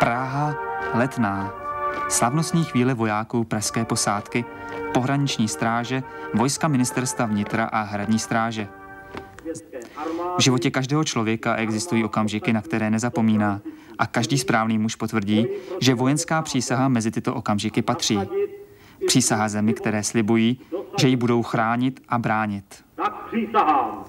Praha letná. Slavnostní chvíle vojáků pražské posádky, pohraniční stráže, vojska ministerstva vnitra a hradní stráže. V životě každého člověka existují okamžiky, na které nezapomíná a každý správný muž potvrdí, že vojenská přísaha mezi tyto okamžiky patří. Přísaha zemi, které slibují, že ji budou chránit a bránit. Tak přísahám.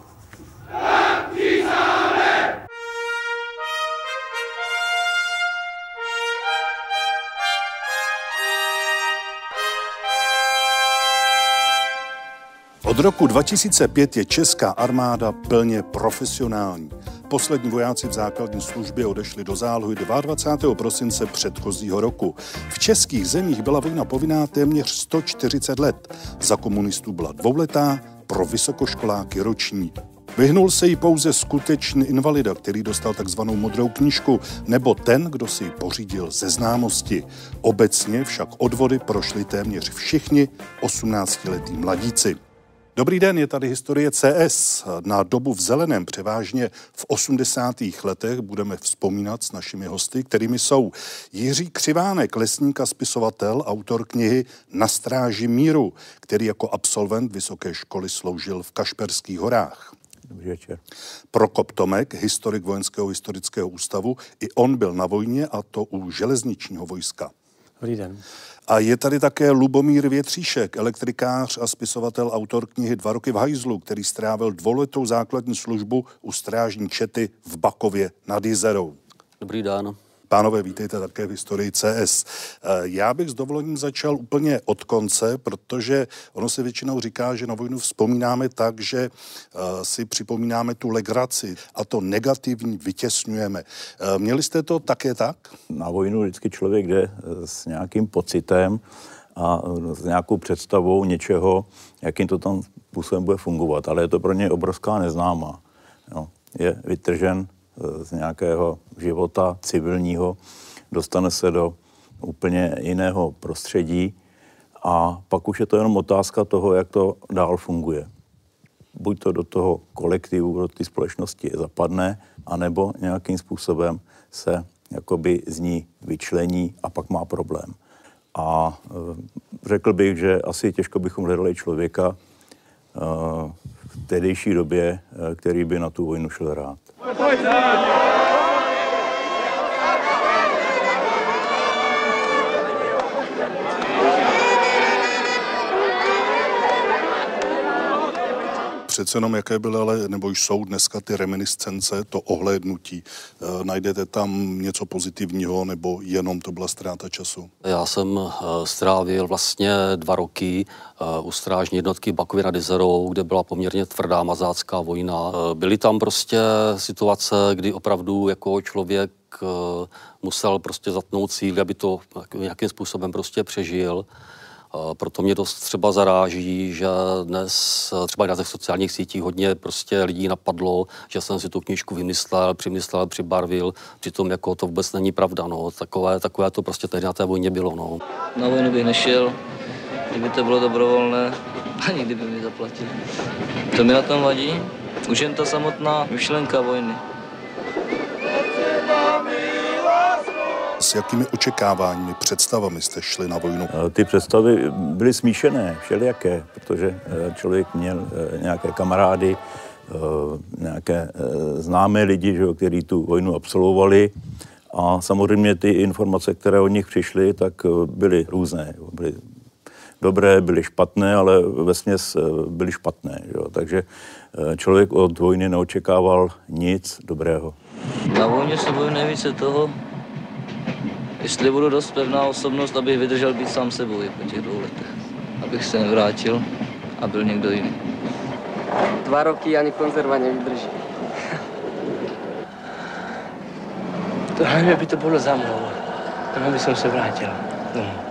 Od roku 2005 je česká armáda plně profesionální. Poslední vojáci v základní službě odešli do zálohy 22. prosince předchozího roku. V českých zemích byla vojna povinná téměř 140 let. Za komunistů byla dvouletá, pro vysokoškoláky roční. Vyhnul se jí pouze skutečný invalida, který dostal takzvanou modrou knížku, nebo ten, kdo si ji pořídil ze známosti. Obecně však odvody prošli téměř všichni 18-letí mladíci. Dobrý den, je tady historie CS. Na dobu v zeleném převážně v 80. letech budeme vzpomínat s našimi hosty, kterými jsou Jiří Křivánek, lesník a spisovatel, autor knihy Na stráži míru, který jako absolvent vysoké školy sloužil v Kašperských horách. Dobrý večer. Prokop Tomek, historik Vojenského historického ústavu, i on byl na vojně a to u železničního vojska. Dobrý den. A je tady také Lubomír Větříšek, elektrikář a spisovatel, autor knihy Dva roky v hajzlu, který strávil dvouletou základní službu u strážní čety v Bakově nad Jizerou. Dobrý den. Pánové, vítejte také v historii CS. Eh, Já bych s dovolením začal úplně od konce, protože ono se většinou říká, že na vojnu vzpomínáme tak, že eh, si připomínáme tu legraci a to negativní vytěsňujeme. Eh, Měli jste to také tak? Na vojnu vždycky člověk jde s nějakým pocitem a s nějakou představou něčeho, jakým to tam způsobem bude fungovat. Ale je to pro něj obrovská neznámá. Jo. Je vytržen z nějakého života civilního, dostane se do úplně jiného prostředí a pak už je to jenom otázka toho, jak to dál funguje. Buď to do toho kolektivu, do té společnosti zapadne, anebo nějakým způsobem se jakoby z ní vyčlení a pak má problém. A e, řekl bych, že asi těžko bychom hledali člověka e, v tehdejší době, který by na tu vojnu šel rád. Foi, foi, Přece jenom jaké byly, ale, nebo jsou dneska ty reminiscence, to ohlédnutí. Eh, Najdete tam něco pozitivního, nebo jenom to byla ztráta času? Já jsem eh, strávil vlastně dva roky eh, u strážní jednotky Bakově nad Jezerou, kde byla poměrně tvrdá mazácká vojna. Eh, Byly tam prostě situace, kdy opravdu jako člověk eh, musel prostě zatnout cíl, aby to nějakým způsobem prostě přežil. Proto mě dost třeba zaráží, že dnes eh, třeba i na těch sociálních sítích hodně prostě lidí napadlo, že jsem si tu knížku vymyslel, přimyslel, přibarvil, přitom jako to vůbec není pravda, no. Takové, takové to prostě tehdy na té vojně bylo, no. Na vojnu bych nešel, kdyby to bylo dobrovolné, ani kdyby mi zaplatili. To mi na tom vadí. Už jen ta samotná myšlenka vojny. S jakými očekáváními, představami jste šli na vojnu? Eh, Ty představy byly smíšené, všelijaké, protože eh, člověk měl eh, nějaké kamarády, nějaké známé lidi, že kteří tu vojnu absolvovali. A samozřejmě ty informace, které od nich přišly, tak byly různé. Byly dobré, byly špatné, ale vesměs byly špatné. že Jo. Takže člověk od vojny neočekával nic dobrého. Na vojně se bojím nejvíce toho, jestli budu dost pevná osobnost, abych vydržel být sám sebou i po těch dvou letech. Abych se nevrátil a byl někdo jiný. Dva roky ani konzerva nevydrží. To hlavně by to bylo za mnou. Tam bych se vrátil domů.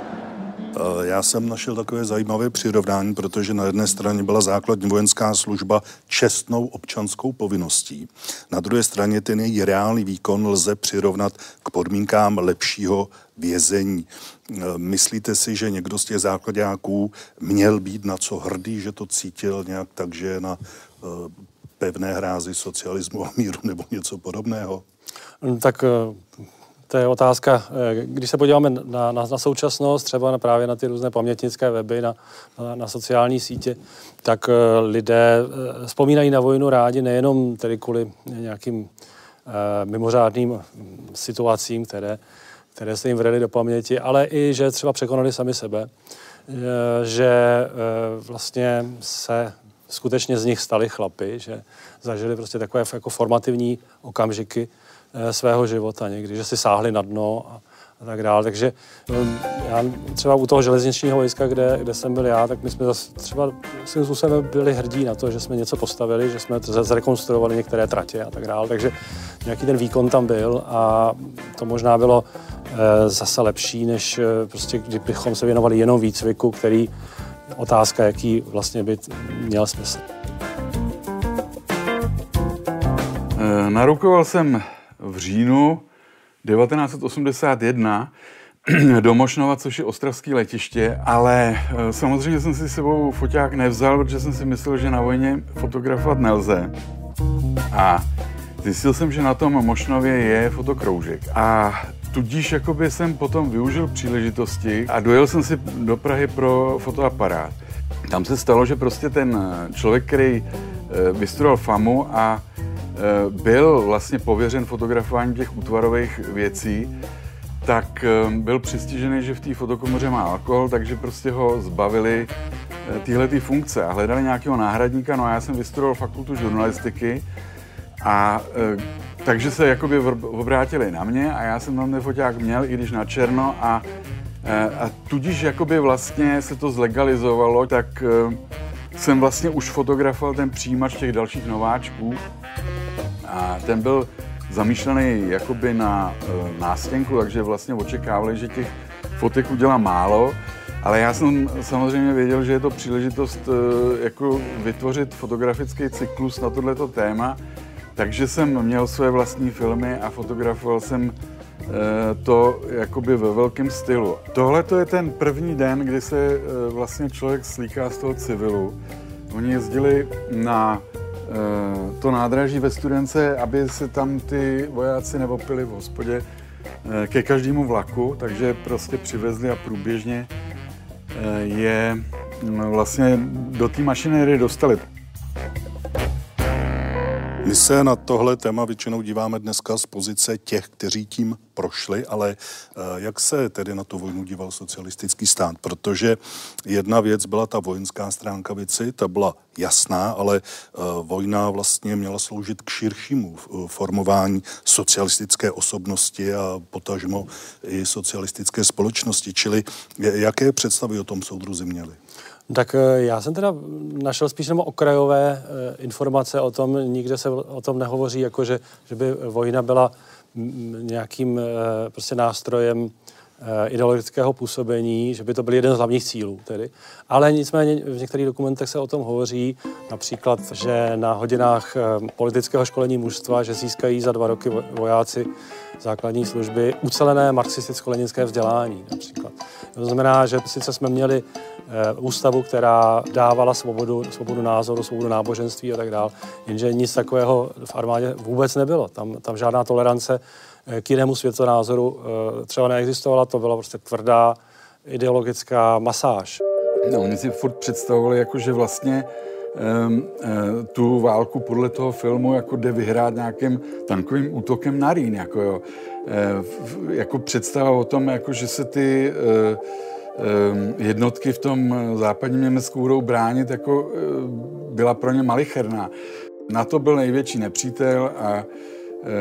Já jsem našel takové zajímavé přirovnání, protože na jedné straně byla základní vojenská služba čestnou občanskou povinností. Na druhé straně ten její reálný výkon lze přirovnat k podmínkám lepšího vězení. Myslíte si, že někdo z těch základňáků měl být na co hrdý, že to cítil nějak tak, že je na eh, pevné hrázy socialismu a míru nebo něco podobného? Tak eh, to je otázka, eh, když se podíváme na, na, na současnost, třeba na, právě na ty různé pamětnické weby, na, na, na sociální sítě, tak lidé vzpomínají na vojnu rádi nejenom tedy kvůli nějakým mimořádným situacím, které které se jim vredly do paměti, ale i, že třeba překonali sami sebe, eh, že eh, vlastně se skutečně z nich stali chlapy, že zažili prostě takové jako formativní okamžiky eh, svého života někdy, že si sáhli na dno a, a tak dále. Takže um, já třeba u toho železničního vojska, kde, kde jsem byl já, tak my jsme zase třeba svým způsobem byli hrdí na to, že jsme něco postavili, že jsme zrekonstruovali některé tratě a tak dále. Takže nějaký ten výkon tam byl a to možná bylo e, zase lepší, než e, prostě kdybychom se věnovali jenom výcviku, který otázka, jaký vlastně by měl smysl. Narukoval jsem v říjnu 1981 do Mošnova, což je ostravské letiště, ale e, samozřejmě jsem si sebou foťák nevzal, protože jsem si myslel, že na vojně fotografovat nelze. A zjistil jsem, že na tom Mošnově je fotokroužek. A tudíž jakoby jsem potom využil příležitosti a dojel jsem si do Prahy pro fotoaparát. Tam se stalo, že prostě ten člověk, který e, vystudoval FAMu a Eh, byl vlastně pověřen fotografováním těch útvarových věcí, tak eh, byl přistižený, že v té fotokomoře má alkohol, takže prostě ho zbavili eh, tyhle ty funkce a hledali nějakého náhradníka. No a já jsem vystudoval fakultu žurnalistiky a takže se jakoby obrátili na mě a já jsem tam ten foťák měl, i když na černo a, a tudíž jakoby vlastně se to zlegalizovalo, tak jsem vlastně už fotografoval ten přijímač těch dalších nováčků a ten byl zamýšlený jakoby na e, nástěnku, takže vlastně očekávali, že těch fotek udělá málo, ale já jsem samozřejmě věděl, že je to příležitost e, jako vytvořit fotografický cyklus na tohleto téma, takže jsem měl své vlastní filmy a fotografoval jsem e, to jakoby ve velkém stylu. Tohle to je ten první den, kdy se e, vlastně člověk slíká z toho civilu. Oni jezdili na to nádraží ve Studence, aby se tam ty vojáci neopili v hospodě eh, ke každému vlaku, takže prostě přivezli a průběžně eh, je mm, vlastně do té mašinérie dostali. My se na tohle téma většinou díváme dneska z pozice těch, kteří tím prošli, ale eh, jak se tedy na tu vojnu díval socialistický stát? Protože jedna věc byla ta vojenská stránka věci, ta byla jasná, ale eh, vojna vlastně měla sloužit k širšímu eh, formování socialistické osobnosti a potažmo i socialistické společnosti. Čili jaké představy o tom soudruzi měli? Tak eh, já jsem teda našel spíš jenom okrajové eh, informace o tom, nikde se o tom nehovoří, jako že, že by vojna byla nějakým eh, prostě nástrojem ideologického působení, že by to byl jeden z hlavních cílů tedy. Ale nicméně v některých dokumentech se o tom hovoří, například, že na hodinách politického školení mužstva, že získají za dva roky vojáci základní služby ucelené marxisticko-leninské vzdělání například. To znamená, že sice jsme měli Eh, ústavu, která dávala svobodu, svobodu názoru, svobodu náboženství a tak dále. Jenže nic takového v armádě vůbec nebylo. Tam, tam žádná tolerance eh, k jinému světonázoru eh, třeba neexistovala, to byla prostě tvrdá ideologická masáž. No, oni si furt představovali, jako, že vlastně um, tu válku podle toho filmu jako jde vyhrát nějakým tankovým útokem na Rýn. Jako, jo. jako představa o tom, jako, že se ty Ehm, jednotky v tom západním Německu budou bránit, jako eh, byla pro ně malicherná. Na to byl největší nepřítel a eh,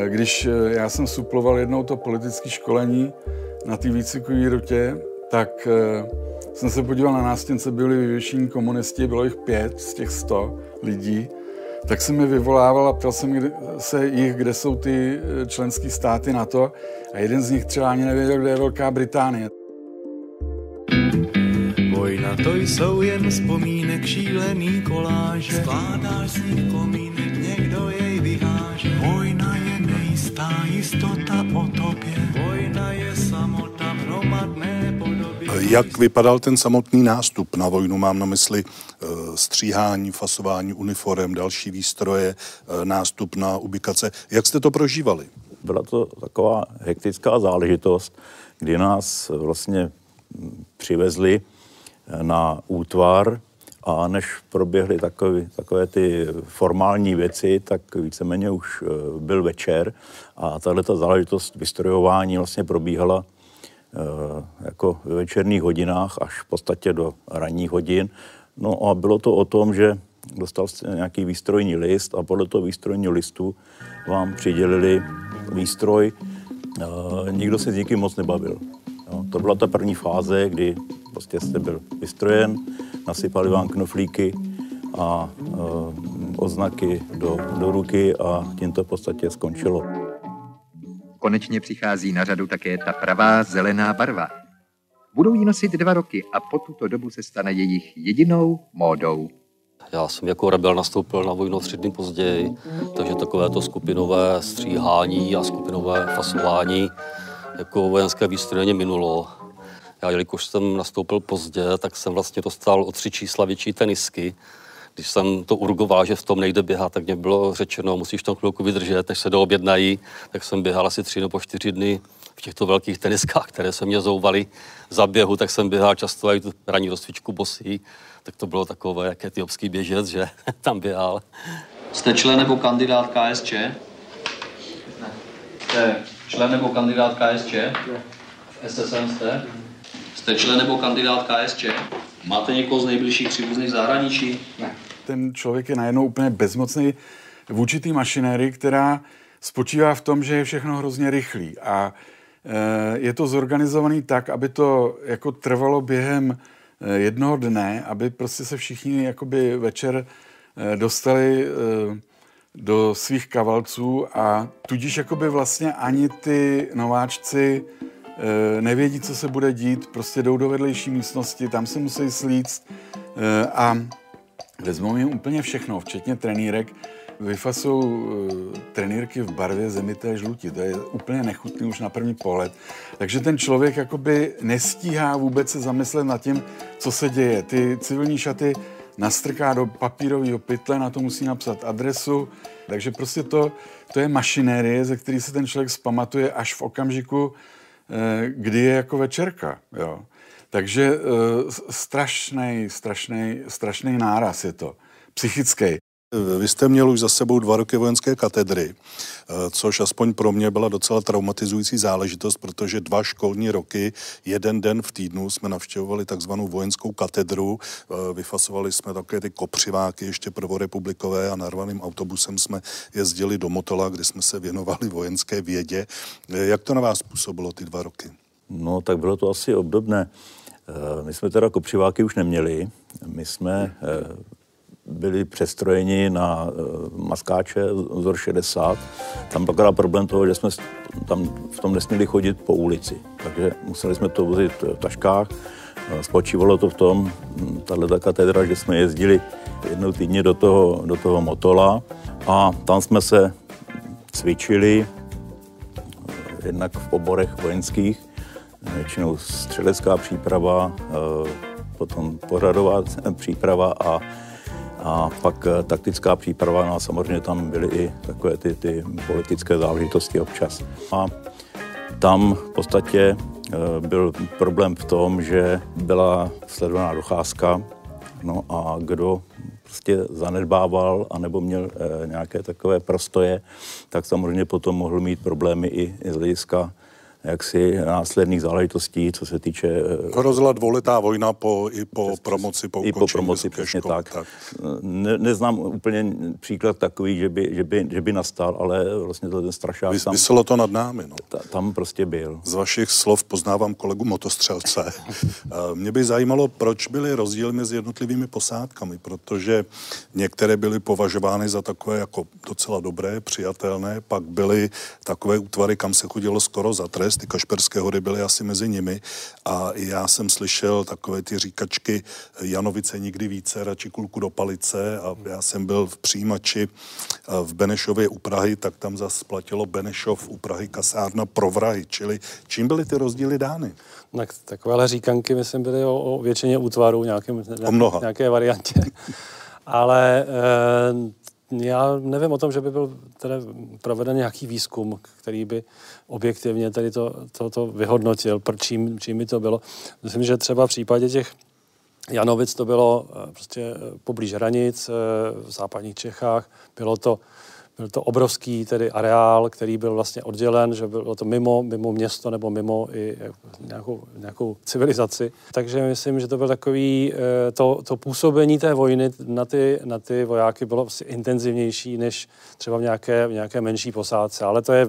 když eh, já jsem suploval jednou to politické školení na té výcvikové rutě, tak jsem se podíval na nástěnce, byli vyvěšení komunisti, bylo jich pět z těch sto lidí, tak jsem mi vyvolával a ptal jsem se jich, kde jsou ty členské státy NATO a jeden z nich třeba ani nevěděl, kde je Velká Británie. Vojna to jsou jen vzpomínek šílený koláže. Skládáš z nich komínek, někdo jej vyháže. Vojna je nejistá jistota o tobě. Vojna je samota v hromadné podobě. Jak vypadal ten samotný nástup na vojnu? Mám na mysli eh, stříhání, fasování uniform, další výstroje, eh, nástup na ubikace. Jak jste to prožívali? Byla to taková hektická záležitost, kdy nás vlastně přivezli na útvar a než proběhly takové, takové ty formální věci, tak víceméně už eh, byl večer a tahle ta záležitost vystrojování vlastně probíhala eh, jako ve večerních hodinách až v podstatě do ranních hodin. No a bylo to o tom, že dostal jste nějaký výstrojní list a podle toho výstrojního listu vám přidělili výstroj. E, nikdo se s nikým moc nebavil. To byla ta první fáze, kdy prostě jste byl vystrojen, nasypali vám knoflíky a e, oznaky do, do ruky a tím to v podstatě skončilo. Konečně přichází na řadu také ta pravá zelená barva. Budou ji nosit dva roky a po tuto dobu se stane jejich jedinou módou. Já jsem jako rebel nastoupil na vojnu tři dny později, takže takové to skupinové stříhání a skupinové fasování jako vojenské výstroje minulo. Já, jelikož jsem nastoupil pozdě, tak jsem vlastně dostal o tři čísla větší tenisky. Když jsem to urgoval, že v tom nejde běhat, tak mě bylo řečeno, musíš tam chvilku vydržet, než se doobjednají. Tak jsem běhal asi tři nebo čtyři dny v těchto velkých teniskách, které se mě zouvaly za běhu, tak jsem běhal často i tu ranní rozcvičku bosí. Tak to bylo takové, jak etiopský běžec, že tam běhal. Jste člen nebo kandidát KSČ? Ne. Jste člen nebo kandidát KSČ? Ne. V SSM jste? Jste člen nebo kandidát KSČ? Máte někoho z nejbližších příbuzných zahraničí? Ne. Ten člověk je najednou úplně bezmocný vůči té mašinérii, která spočívá v tom, že je všechno hrozně rychlý a e, je to zorganizovaný tak, aby to jako trvalo během e, jednoho dne, aby prostě se všichni jakoby večer e, dostali do svých kavalců a tudíž jakoby vlastně ani ty nováčci nevědí, co se bude dít, prostě jdou do vedlejší místnosti, tam se musí slíct a vezmou jim úplně všechno, včetně trenýrek, vyfasou uh, trenýrky v barvě zemité žlutí. To je úplně nechutný už na první pohled. Takže ten člověk jakoby nestíhá vůbec se zamyslet nad tím, co se děje. Ty civilní šaty nastrká do papírového pytle, na to musí napsat adresu. Takže prostě to, to je mašinérie, ze který se ten člověk zpamatuje až v okamžiku, eh, kdy je jako večerka. Jo. Takže uh, strašný, strašný, strašný náraz je to. Psychický. Vy jste měl už za sebou dva roky vojenské katedry, eh, což aspoň pro mě byla docela traumatizující záležitost, protože dva školní roky, jeden den v týdnu jsme navštěvovali takzvanou vojenskou katedru, eh, vyfasovali jsme také ty kopřiváky ještě prvorepublikové a narvaným autobusem jsme jezdili do Motola, kde jsme se věnovali vojenské vědě. Eh, jak to na vás působilo ty dva roky? No, tak bylo to asi obdobné. My jsme teda kopřiváky už neměli. My jsme byli přestrojeni na uh, maskáče vzor 60. Tam byl problém toho, že jsme tam v tom nesměli chodit po ulici, takže museli jsme to vozit v taškách. Uh, spočívalo to v tom, hm, tahle katedra, že jsme jezdili jednou týdně do toho, do toho Motola a tam jsme se cvičili uh, jednak v oborech vojenských, většinou střelecká příprava, potom pořadová příprava a a pak eh, taktická příprava, no a samozřejmě tam byly i takové ty, ty politické záležitosti občas. A tam v podstatě eh, byl problém v tom, že byla sledovaná docházka, no a kdo prostě zanedbával anebo měl e, nějaké takové prostoje, tak samozřejmě potom mohl mít problémy i z hlediska jaksi následných záležitostí, co se týče... Hrozila dvouletá vojna po, i po přes, promoci, po I po promoci, přesně školy, tak. tak. Ne, neznám úplně příklad takový, že by, že by, že by nastal, ale vlastně to ten strašák Vys, tam... Vyselo to nad námi, no. Ta, tam prostě byl. Z vašich slov poznávám kolegu motostřelce. Mě by zajímalo, proč byly rozdíly mezi jednotlivými posádkami, protože některé byly považovány za takové jako docela dobré, přijatelné, pak byly takové útvary, kam se chodilo skoro za trest, ty Kašperské hory byly asi mezi nimi a já jsem slyšel takové ty říkačky Janovice nikdy více, radši kulku do palice a já jsem byl v přijímači v Benešově u Prahy, tak tam zase platilo Benešov u Prahy kasárna pro vrahy, čili čím byly ty rozdíly dány? Tak, takovéhle říkanky, myslím, byly o, o většině útvarů, nějakým, o mnoha. nějaké variantě. Ale e, já nevím o tom, že by byl tedy proveden nějaký výzkum, který by objektivně tady to, to, to vyhodnotil, čím, čím by to bylo. Myslím, že třeba v případě těch Janovic to bylo eh, prostě eh, poblíž hranic v západních Čechách. Bylo to byl to obrovský tedy areál, který byl vlastně oddělen, že bylo to mimo, mimo město nebo mimo i nějakou, nějakou civilizaci. Takže myslím, že to byl takový, eh, to, to působení té vojny na ty, na ty vojáky bylo asi intenzivnější než třeba v nějaké, v nějaké menší posádce. Ale to je,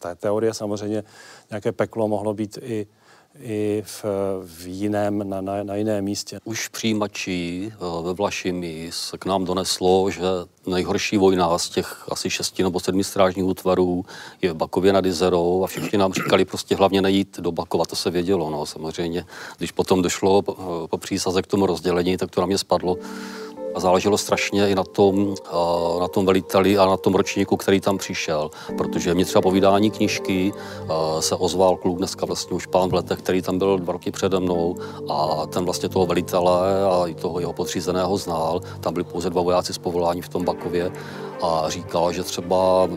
ta teorie samozřejmě, nějaké peklo mohlo být i i v, v jiném, na, na, na jiném místě. Už přijímačí eh, ve Vlašimi se k nám doneslo, že nejhorší vojna z těch asi šesti nebo sedmi strážních útvarů je v Bakově nad Izerou a všichni nám říkali prostě hlavně nejít do Bakova, to se vědělo, no samozřejmě. Když potom došlo po, eh, po přísaze k tomu rozdělení, tak to na mě spadlo a záleželo strašně i na tom, na tom veliteli a na tom ročníku, který tam přišel, protože mě třeba povídání knižky se ozval kluk, dneska vlastně už pán v letech, který tam byl dva roky přede mnou a ten vlastně toho velitele a i toho jeho podřízeného znal. Tam byli pouze dva vojáci z povolání v tom Bakově a říkal, že třeba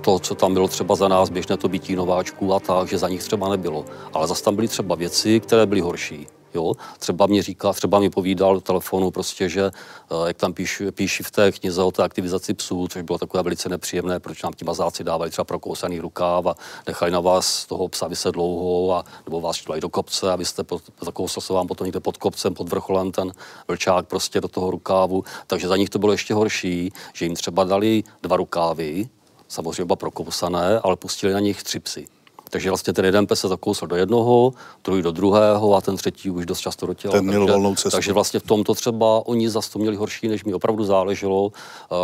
to, co tam bylo třeba za nás, běžné to bytí nováčků a tak, že za nich třeba nebylo. Ale zase tam byly třeba věci, které byly horší. Jo? Třeba mě říká, třeba mi povídal do telefonu prostě, že eh, jak tam píši, píši v té knize o té aktivizaci psů, což bylo takové velice nepříjemné, proč nám ti mazáci dávali třeba prokousaný rukáv a nechali na vás toho psa vyset dlouho a nebo vás štvají do kopce a vy jste zakousl se vám potom někde pod kopcem, pod vrcholem ten vlčák prostě do toho rukávu. Takže za nich to bylo ještě horší, že jim třeba dali dva rukávy, samozřejmě prokousané, ale pustili na nich tři psy. Takže vlastně ten jeden pes se zakousl do jednoho, druhý do druhého a ten třetí už dost často do těla. Ten měl takže, volnou cestu. Takže vlastně v tomto třeba oni zase to měli horší, než mi opravdu záleželo uh,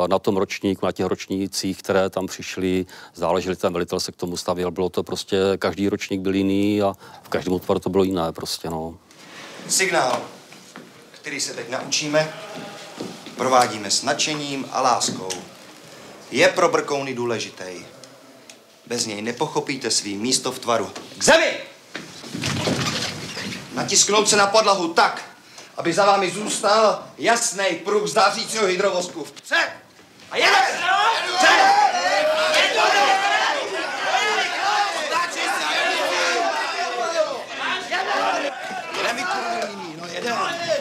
na tom ročníku, na těch ročnících, které tam přišli, záleželi, ten velitel se k tomu stavěl, bylo to prostě, každý ročník byl jiný a v každém útvaru to bylo jiné prostě, no. Signál, který se teď naučíme, provádíme s nadšením a láskou. Je pro brkouny důležitý. Bez něj nepochopíte svý místo v tvaru. K zemi! Natisknout se na podlahu tak, aby za vámi zůstal jasný pruh zdářícího hydrovozku. Vpřed! A no jedeme.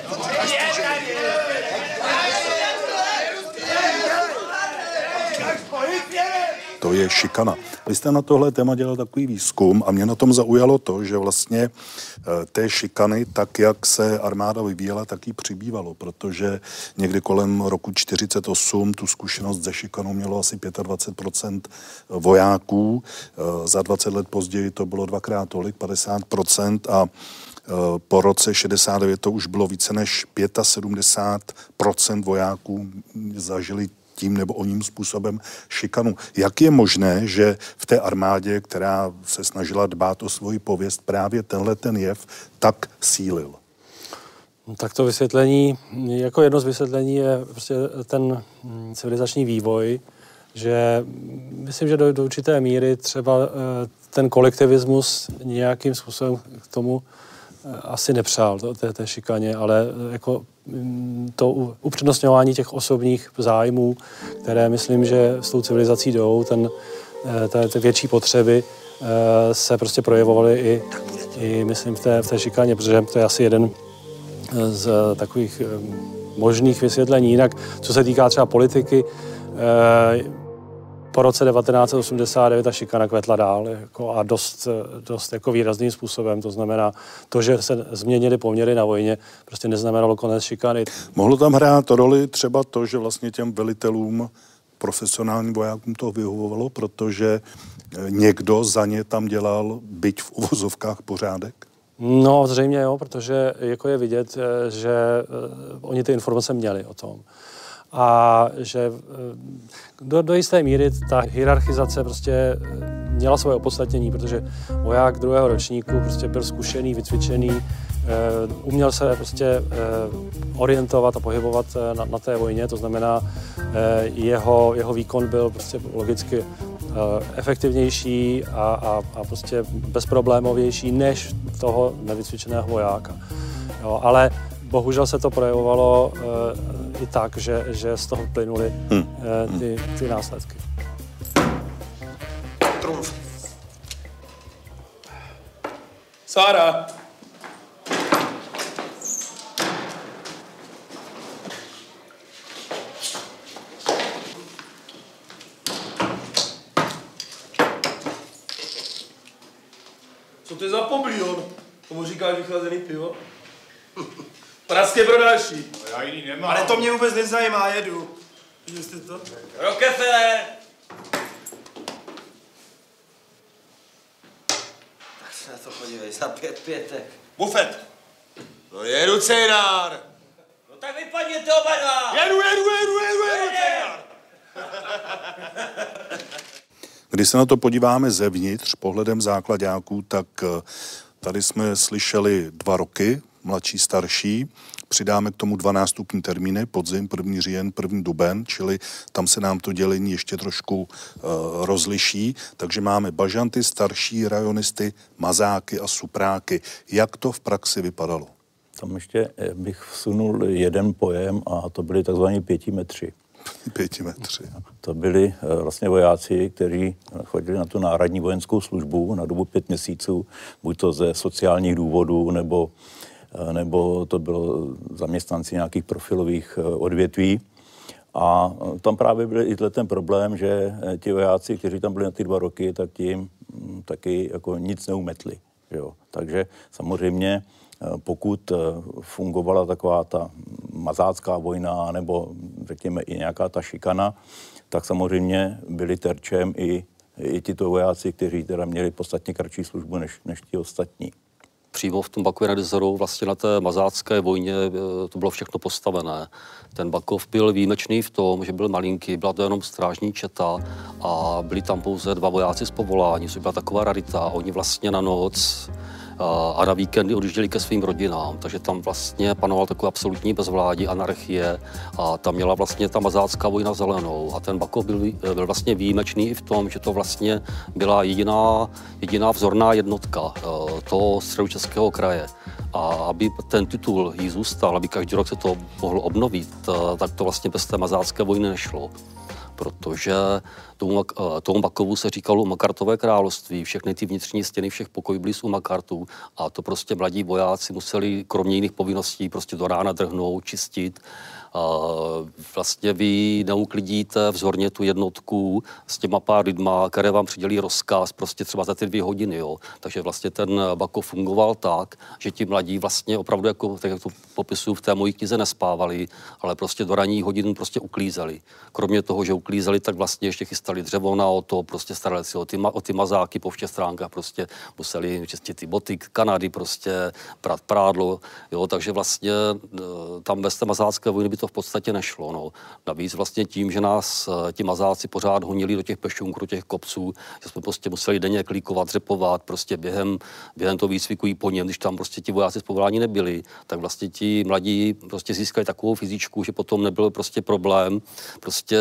To je šikana. Vy jste na tohle téma dělal takový výzkum a mě na tom zaujalo to, že vlastně eh, té šikany, tak jak se armáda vyvíjela, tak ji přibývalo, protože někdy kolem roku 48 tu zkušenost ze šikanou mělo asi 25% vojáků, eh, za 20 let později to bylo dvakrát tolik, 50% a eh, po roce 69 to už bylo více než 75% vojáků zažili tím nebo oním způsobem šikanu. Jak je možné, že v té armádě, která se snažila dbát o svoji pověst, právě tenhle ten jev tak sílil? No, tak to vysvětlení, jako jedno z vysvětlení je prostě ten civilizační vývoj, že myslím, že do, do určité míry třeba eh, ten kolektivismus nějakým způsobem k tomu eh, asi nepřál, té, té šikaně, ale eh, jako Mm, to upřednostňování těch osobních zájmů, které myslím, že s tou civilizací jdou, ten, eh, ty větší potřeby eh, se prostě projevovaly i, i myslím, v té, v té šikaně, protože to je asi jeden eh, z takových možných vysvětlení. Jinak, co se týká třeba politiky, po roce 1989 ta šikana kvetla dál jako a dost, dost jako výrazným způsobem. To znamená, to, že se změnily poměry na vojně, prostě neznamenalo konec šikany. Mohlo tam hrát roli třeba to, že vlastně těm velitelům profesionálním vojákům to vyhovovalo, protože eh, někdo za ně tam dělal, byť v uvozovkách, pořádek? No, zřejmě jo, protože jako je vidět, eh, že uh, oni ty informace měli o tom a že do, do jisté míry ta hierarchizace prostě měla svoje opodstatnění, protože voják druhého ročníku prostě byl zkušený, vycvičený, uměl se prostě orientovat a pohybovat na, na té vojně, to znamená, jeho, jeho výkon byl prostě logicky efektivnější a, a, a prostě bezproblémovější než toho nevycvičeného vojáka. Jo, ale bohužel se to projevovalo i tak, že, že z toho plynuly uh, ty, ty následky. Trumf. Sára. Co to je za poblion? Tomu říkáš vychlazený pivo? Pražské pro další. No, já jiný nemám. Ale to mě vůbec nezajímá, jedu. Viděli jste to? Rockefeller! Tak se na to podívej, za pět pětek. Bufet. No jedu, Cejnár. No tak vypadněte oba dva. Jedu, jedu, jedu, jedu, jedu, Cejnár. Když se na to podíváme zevnitř pohledem základáků, tak eh, tady jsme slyšeli dva roky, mladší, starší. Přidáme k tomu dva nástupní termíny, podzim, první říjen, první duben, čili tam se nám to dělení ještě trošku uh, rozliší. Takže máme bažanty, starší rajonisty, mazáky a supráky. Jak to v praxi vypadalo? Tam ještě eh, bych vsunul jeden pojem a to byli takzvaní pětimetři. Pětimetři. To byli eh, vlastně vojáci, kteří chodili na tu národní vojenskou službu na dobu pět měsíců, buď to ze sociálních důvodů, nebo, nebo to bylo zaměstnanci nějakých profilových eh, odvětví. A tam právě byl i ten problém, že ti vojáci, kteří tam byli na ty dva roky, tak tím hm, taky jako nic neumetli. Jo. Takže samozřejmě pokud fungovala taková ta mazácká vojna, nebo řekněme i nějaká ta šikana, tak samozřejmě byli terčem i, i tito vojáci, kteří teda měli podstatně kratší službu než, než ti ostatní přímo v tom Bakově nad Jezerou, vlastně na té mazácké vojně eh, to bylo všechno postavené. Ten Bakov byl výjimečný v tom, že byl malinký, byla to jenom strážní četa a byli tam pouze dva vojáci z povolání, což byla taková rarita. Oni vlastně na noc a na víkendy odjížděli ke svým rodinám, takže tam vlastně panoval takový absolutní bezvládí, anarchie a tam měla vlastně ta mazácká vojna zelenou a ten Bakov byl, byl vlastně výjimečný i v tom, že to vlastně byla jediná, jediná vzorná jednotka e, toho středočeského kraje. A aby ten titul jí zůstal, aby každý rok se to mohlo obnovit, e, tak to vlastně bez té mazácké vojny nešlo protože tomu, eh, tomu Bakovu se říkalo Makartové království, všechny ty vnitřní stěny všech pokojů byly u Makartů a to prostě mladí vojáci museli kromě jiných povinností prostě do rána drhnout, čistit vlastně vy neuklidíte vzorně tu jednotku s těma pár lidma, které vám přidělí rozkaz prostě třeba za ty dvě hodiny. Jo. Takže vlastně ten Bako fungoval tak, že ti mladí vlastně opravdu, jako, tak jak to popisuju v té mojí knize, nespávali, ale prostě do ranních hodin prostě uklízeli. Kromě toho, že uklízeli, tak vlastně ještě chystali dřevo na auto, prostě starali si o ty, o ty mazáky po všech stránkách, prostě museli čistit ty boty, Kanady, prostě prát prádlo, jo, takže vlastně e, tam bez té mazácké vojny by to v podstatě nešlo. No. Navíc vlastně tím, že nás eh, ti mazáci pořád honili do těch pešunků, do těch kopců, že jsme prostě museli denně klíkovat, řepovat, prostě během, během toho výcviku i po něm, když tam prostě ti vojáci z povolání nebyli, tak vlastně ti mladí prostě získali takovou fyzičku, že potom nebyl prostě problém prostě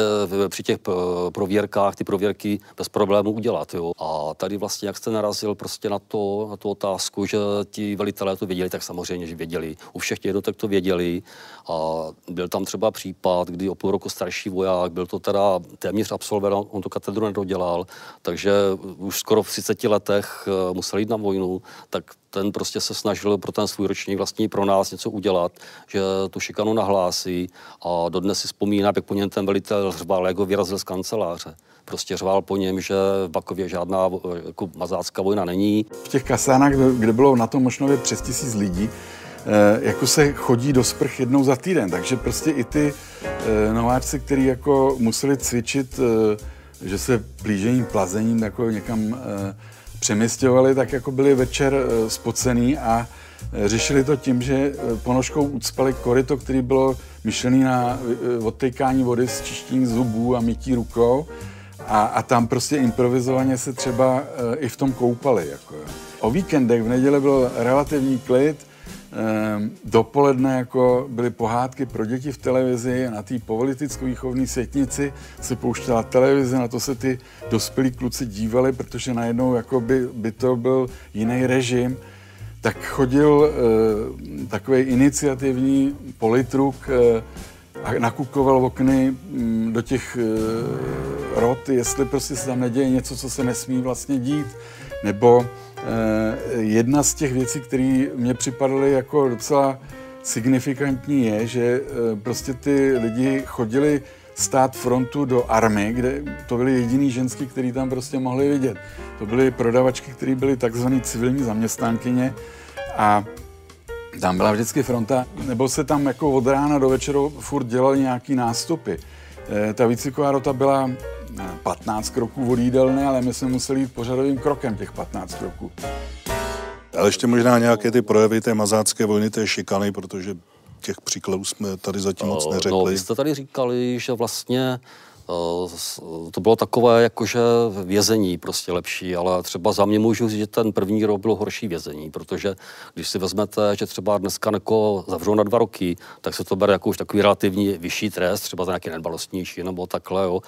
při těch eh, prověrkách ty prověrky bez problémů udělat. Jo. A tady vlastně, jak jste narazil prostě na, to, na tu otázku, že ti velitelé to věděli, tak samozřejmě, že věděli. U všech těch jednotek to věděli a byl tam třeba případ, kdy o půl roku starší voják, byl to teda téměř absolvent, on tu katedru nedodělal, takže už skoro v 30 letech eh, musel jít na vojnu, tak ten prostě se snažil pro ten svůj ročník vlastně pro nás něco udělat, že tu šikanu nahlásí a dodnes si vzpomíná, jak po něm ten velitel řval, jak ho vyrazil z kanceláře. Prostě řval po něm, že v Bakově žádná jako mazácká vojna není. V těch kasánách, kde bylo na tom Mošnově přes tisíc lidí, Eh, jako se chodí do sprch jednou za týden, takže prostě i ty eh, nováčci, kteří jako museli cvičit, eh, že se blížením, plazením jako někam přeměstěvali, tak jako byli večer spocený a řešili to tím, že ponožkou ucpali koryto, který bylo myšlený na odtejkání vody z čištění zubů a mytí rukou a, a tam prostě improvizovaně se třeba i v tom koupali. Jako. O víkendech v neděli byl relativní klid, dopoledne jako byly pohádky pro děti v televizi, na té politicko-výchovné světnici se pouštěla televize, na to se ty dospělí kluci dívali, protože najednou jako by, by to byl jiný režim. Tak chodil e, takový iniciativní politruk e, a nakukoval okny mm, do těch e, rot, jestli prostě se tam neděje něco, co se nesmí vlastně dít. Nebo Eh, jedna z těch věcí, které mě připadaly jako docela signifikantní, je, že eh, prostě ty lidi chodili stát frontu do army, kde to byly jediný ženský, který tam prostě mohli vidět. To byly prodavačky, které byly takzvané civilní zaměstnankyně a tam byla vždycky fronta, nebo se tam jako od rána do večeru furt dělali nějaký nástupy. E, ta výcviková rota byla 15 kroků od jídelny, ale my jsme museli jít pořadovým krokem těch 15 kroků. Ale ještě možná nějaké ty projevy té mazácké vojny, té šikany, protože těch příkladů jsme tady zatím moc no, neřekli. No, vy jste tady říkali, že vlastně to bylo takové jakože vězení prostě lepší, ale třeba za mě můžu říct, že ten první rok byl horší vězení, protože když si vezmete, že třeba dneska někoho zavřou na dva roky, tak se to bere jako už takový relativní vyšší trest, třeba za nějaký nedbalostnější nebo takhle, jo.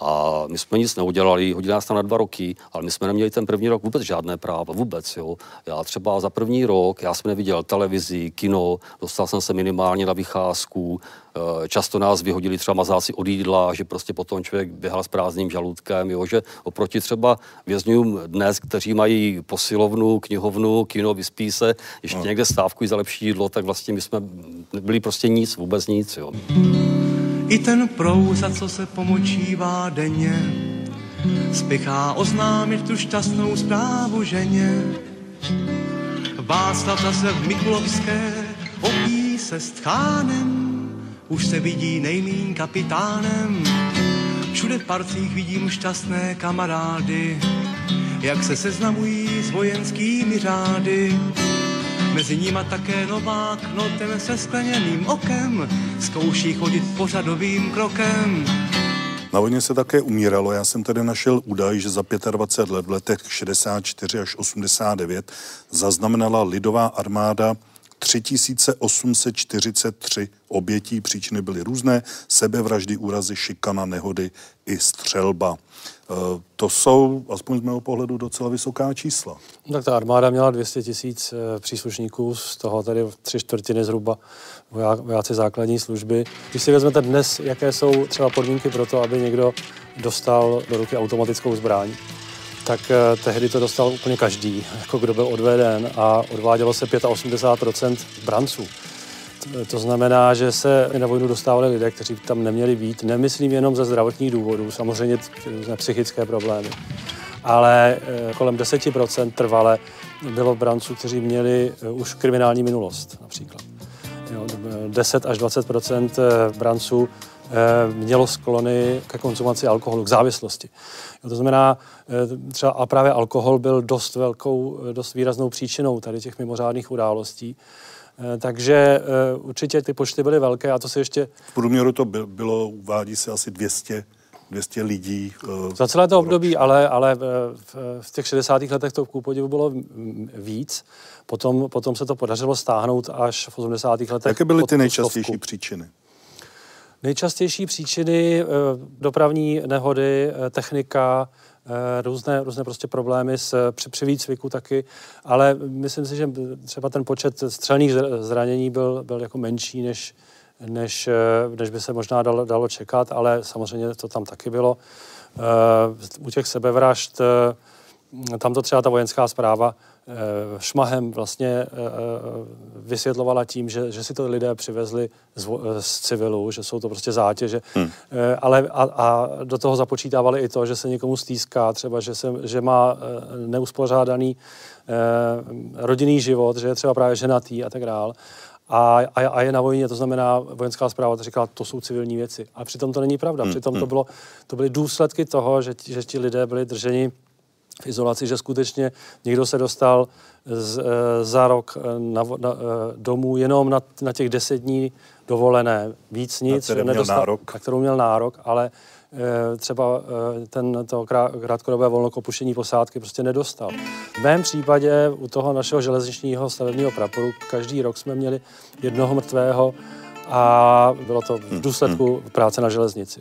A my jsme nic neudělali, hodili nás tam na dva roky, ale my jsme neměli ten první rok vůbec žádné práva, vůbec. Jo. Já třeba za první rok, já jsem neviděl televizi, kino, dostal jsem se minimálně na vycházku, eh, často nás vyhodili třeba mazáci od jídla, že prostě potom člověk běhal s prázdným žaludkem, jo, že oproti třeba vězňům dnes, kteří mají posilovnu, knihovnu, kino, vyspí se, ještě no. někde stávkují za lepší jídlo, tak vlastně my jsme byli prostě nic, vůbec nic. Jo. I ten prouza, co se pomočívá denně, spěchá oznámit tu šťastnou zprávu ženě. Václav zase v Mikulovské opí se s tchánem, už se vidí nejmín kapitánem. Všude v parcích vidím šťastné kamarády, jak se seznamují s vojenskými řády. Mezi nima také Novák, notem se skleněným okem, zkouší chodit pořadovým krokem. Na vojně se také umíralo. Já jsem tady našel údaj, že za 25 let v letech 64 až 89 zaznamenala lidová armáda 3843 obětí. Příčiny byly různé, sebevraždy, úrazy, šikana, nehody i střelba. E, to jsou, aspoň z mého pohledu, docela vysoká čísla. Tak ta armáda měla 200 tisíc e, příslušníků, z toho tedy tři čtvrtiny zhruba vojáci základní služby. Když si vezmete dnes, jaké jsou třeba podmínky pro to, aby někdo dostal do ruky automatickou zbraň, tak eh, tehdy to dostal úplně každý, jako kdo byl odveden a odvádělo se 85% branců. To znamená, že se na vojnu dostávali lidé, kteří tam neměli být. Nemyslím jenom ze zdravotních důvodů, samozřejmě na psychické problémy. Ale eh, kolem 10% trvale bylo branců, kteří měli eh, už kriminální minulost například. 10 až 20% branců mělo sklony ke konzumaci alkoholu, k závislosti. To znamená, eh, třeba a právě alkohol byl dost velkou, eh, dost výraznou příčinou tady těch mimořádných událostí. Takže určitě ty počty byly velké a to se ještě... V průměru to bylo, uvádí se asi 200 200 lidí. Za celé to období, ale, ale v, v těch 60. letech to ku podivu bylo víc. Potom, potom se to podařilo stáhnout až v 80. letech. Jaké byly ty nejčastější příčiny? Nejčastější příčiny eh, dopravní nehody, eh, technika, eh, různé, různé prostě problémy s, při, při výcviku taky, ale myslím si, že třeba ten počet střelných zranění byl, byl jako menší, než, než, než by se možná dalo, dalo čekat, ale samozřejmě to tam taky bylo. U těch sebevražd, tam to třeba ta vojenská zpráva šmahem vlastně eh, eh, vysvětlovala tím, že, že si to lidé přivezli z, z civilu, že jsou to prostě zátěže, hmm. ale a, a do toho započítávali i to, že se někomu stýská, třeba, že, se, že má neuspořádaný rodinný život, že je třeba právě ženatý a tak dále. A, a, a je na vojně, to znamená, vojenská zpráva to říkala, to jsou civilní věci. A přitom to není pravda. Hmm. Přitom to, hmm. bylo, to byly důsledky toho, že, že ti lidé byli drženi v izolaci, že skutečně někdo se dostal z, e, za rok e, na, na, e, domů jenom na, na těch deset dní dovolené, víc nic, na, nedostal, nárok. na kterou měl nárok, ale eh, třeba eh, ten, to krátkodobé volnokopuštění posádky prostě nedostal. V mém případě u toho našeho železničního stavebního praporu každý rok jsme měli jednoho mrtvého a bylo to v důsledku práce na železnici.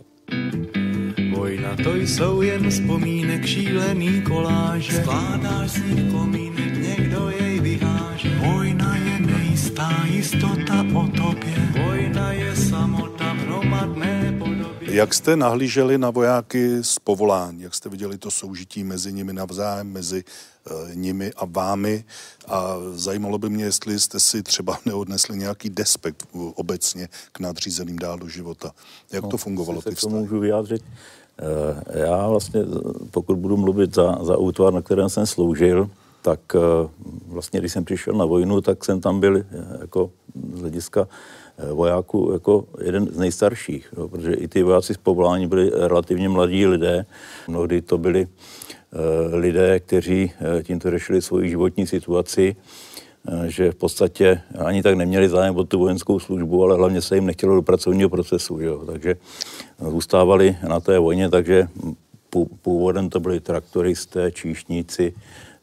Vojna to jsou jen vzpomínek šílený koláže. Skládáš z nich komínek, někdo jej vyháže. Vojna je nejistá jistota o tobě. Vojna je samota v hromadné podobě. Jak jste nahlíželi na vojáky z povolání? Jak jste viděli to soužití mezi nimi navzájem, mezi uh, nimi a vámi? A zajímalo by mě, jestli jste si třeba neodnesli nějaký despekt uh, obecně k nadřízeným dál do života. Jak No, to fungovalo? se ty k tomu můžu vyjádřit. Eh, Já vlastně, pokud budu mluvit za, za útvar, na kterém jsem sloužil, tak eh, vlastně, když jsem přišel na vojnu, tak jsem tam byl eh, jako z hlediska vojáků jako jeden z nejstarších, jo, protože i ty vojáci z povolání byli relativně mladí lidé. Mnohdy to byli lidé, kteří tímto řešili svoji životní situaci, že v podstatě ani tak neměli zájem o tu vojenskou službu, ale hlavně se jim nechtělo do pracovního procesu. Jo? Takže zůstávali na té vojně, takže pů- původem to byli traktoristé, číšníci,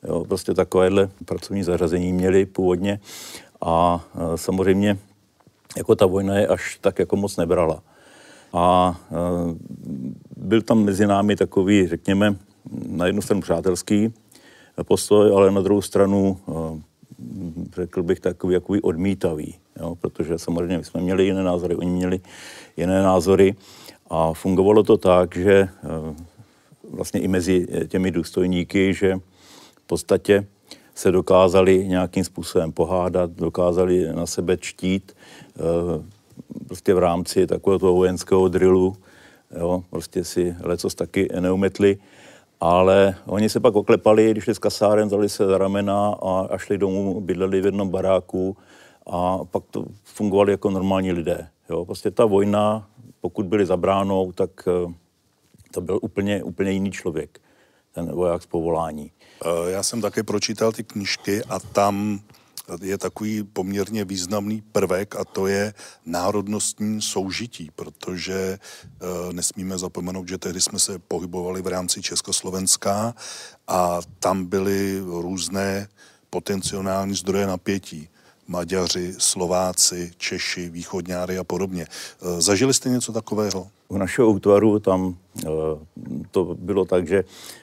jo? prostě takovéhle pracovní zařazení měli původně a e, samozřejmě jako ta vojna je až tak jako moc nebrala. A byl tam mezi námi takový, řekněme, na jednu stranu přátelský postoj, ale na druhou stranu řekl bych takový jakoby odmítavý, jo? protože samozřejmě my jsme měli jiné názory, oni měli jiné názory a fungovalo to tak, že e, vlastně i mezi těmi důstojníky, že v podstatě se dokázali nějakým způsobem pohádat, dokázali na sebe čtít eh, prostě v rámci takového toho vojenského drillu, jo, prostě si lecos taky neumetli, ale oni se pak oklepali, když šli z kasáren, vzali se za ramena a, a šli domů, bydleli v jednom baráku a pak to fungovali jako normální lidé. Jo. Prostě ta vojna, pokud byli za bránou, tak eh, to byl úplně, úplně jiný člověk, ten voják z povolání. Eh, Já jsem také pročítal ty knížky a tam je takový poměrně významný prvek a to je národnostní soužití, protože eh, nesmíme zapomenout, že tehdy jsme se pohybovali v rámci Československa a tam byly různé potenciální zdroje napětí. Maďaři, Slováci, Češi, Východňáry a podobně. Eh, Zažili jste něco takového? U našeho útvaru tam eh, to bylo tak, že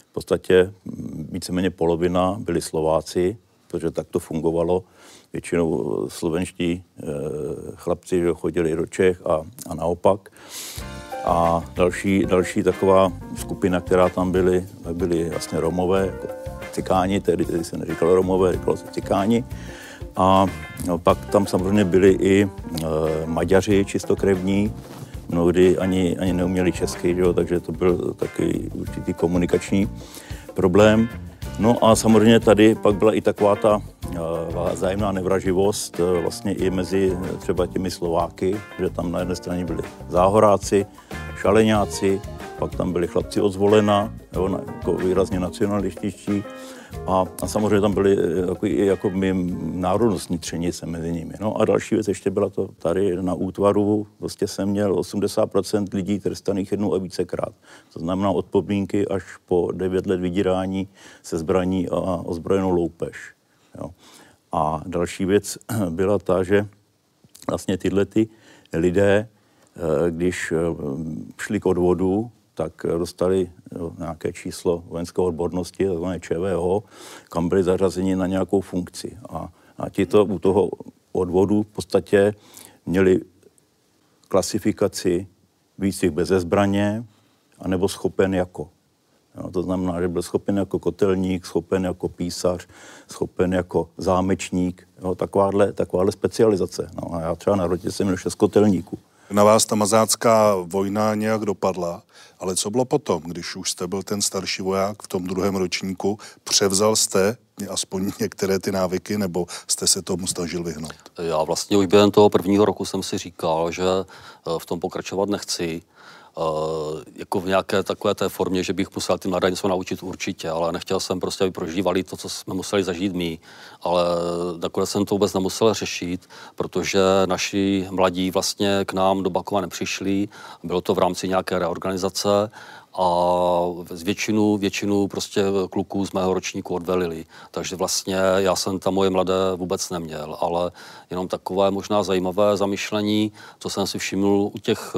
v podstatě mm, víceméně polovina byli Slováci, protože tak to fungovalo. Většinou eh, slovenští eh, chlapci že chodili do Čech a, a naopak. A další, další taková skupina, která tam byly, byli vlastně Romové, jako cikáni, tedy, tedy se neříkalo Romové, říkalo se cikáni. A no, pak tam samozřejmě byli i e, Maďaři čistokrevní, mnohdy ani, ani neuměli česky, jo, takže to byl takový určitý komunikační problém. No a samozřejmě tady pak byla i taková ta uh, zájemná nevraživost uh, vlastně i mezi eh, třeba těmi Slováky, že tam na jedné straně byli záhoráci, šaleňáci, pak tam byli chlapci od zvolena, jo, jako výrazně nacionalističtí a, a samozřejmě tam byly eh, jako, jako my národnostní třenice mezi nimi. No a další věc ještě byla to tady na útvaru, vlastně jsem měl 80% lidí trestaných jednou a vícekrát. To znamená od podmínky až po 9 let vydírání se zbraní a ozbrojenou loupež. Jo. A další věc byla ta, že vlastně tyhle ty lidé, eh, když eh, šli k odvodu, tak dostali jo, nějaké číslo vojenské odbornosti, takzvané ČVO, kam byli zařazeni na nějakou funkci. A, a ti to u toho odvodu v podstatě měli klasifikaci výcvik bez zbraně, anebo schopen jako. Jo, to znamená, že byl schopen jako kotelník, schopen jako písař, schopen jako zámečník, jo, takováhle, takováhle specializace. No, a já třeba na rotě jsem měl šest kotelníků. Na vás ta mazácká vojna nějak dopadla, ale co bylo potom, když už jste byl ten starší voják v tom druhém ročníku, převzal jste aspoň některé ty návyky, nebo jste se tomu snažil vyhnout? Já vlastně už během toho prvního roku jsem si říkal, že eh, v tom pokračovat nechci jako v nějaké takové té formě, že bych musel ty mladé něco naučit určitě, ale nechtěl jsem prostě, aby prožívali to, co jsme museli zažít my. Ale nakonec jsem to vůbec nemusel řešit, protože naši mladí vlastně k nám do Bakova nepřišli. Bylo to v rámci nějaké reorganizace a většinu, většinu prostě kluků z mého ročníku odvelili. Takže vlastně já jsem tam moje mladé vůbec neměl, ale jenom takové možná zajímavé zamyšlení, co jsem si všiml u těch,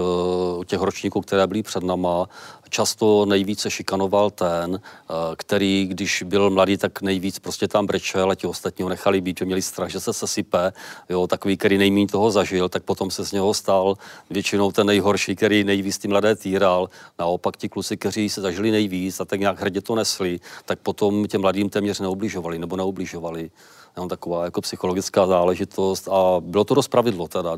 u těch ročníků, které byly před náma, často nejvíce šikanoval ten, eh, který, když byl mladý, tak nejvíc prostě tam brečel a ti ostatní ho nechali být, že měli strach, že se sesype. Jo, takový, který nejméně toho zažil, tak potom se z něho stal většinou ten nejhorší, který nejvíc ty mladé týral. Naopak ti kluci, kteří se zažili nejvíc a tak nějak hrdě to nesli, tak potom těm mladým téměř neubližovali nebo neubližovali jenom taková jako psychologická záležitost a bylo to dost pravidlo teda,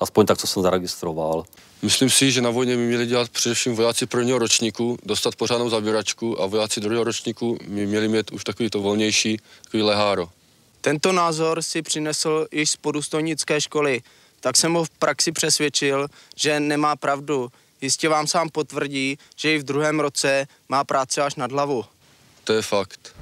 aspoň tak, co jsem zaregistroval. Myslím si, že na vojně by měli dělat především vojáci prvního ročníku, dostat pořádnou zabíračku a vojáci druhého ročníku by měli mít už takový to volnější, takový leháro. Tento názor si přinesl již z podůstojnické školy, tak jsem ho v praxi přesvědčil, že nemá pravdu. Jistě vám sám potvrdí, že i v druhém roce má práce až nad hlavu. To je fakt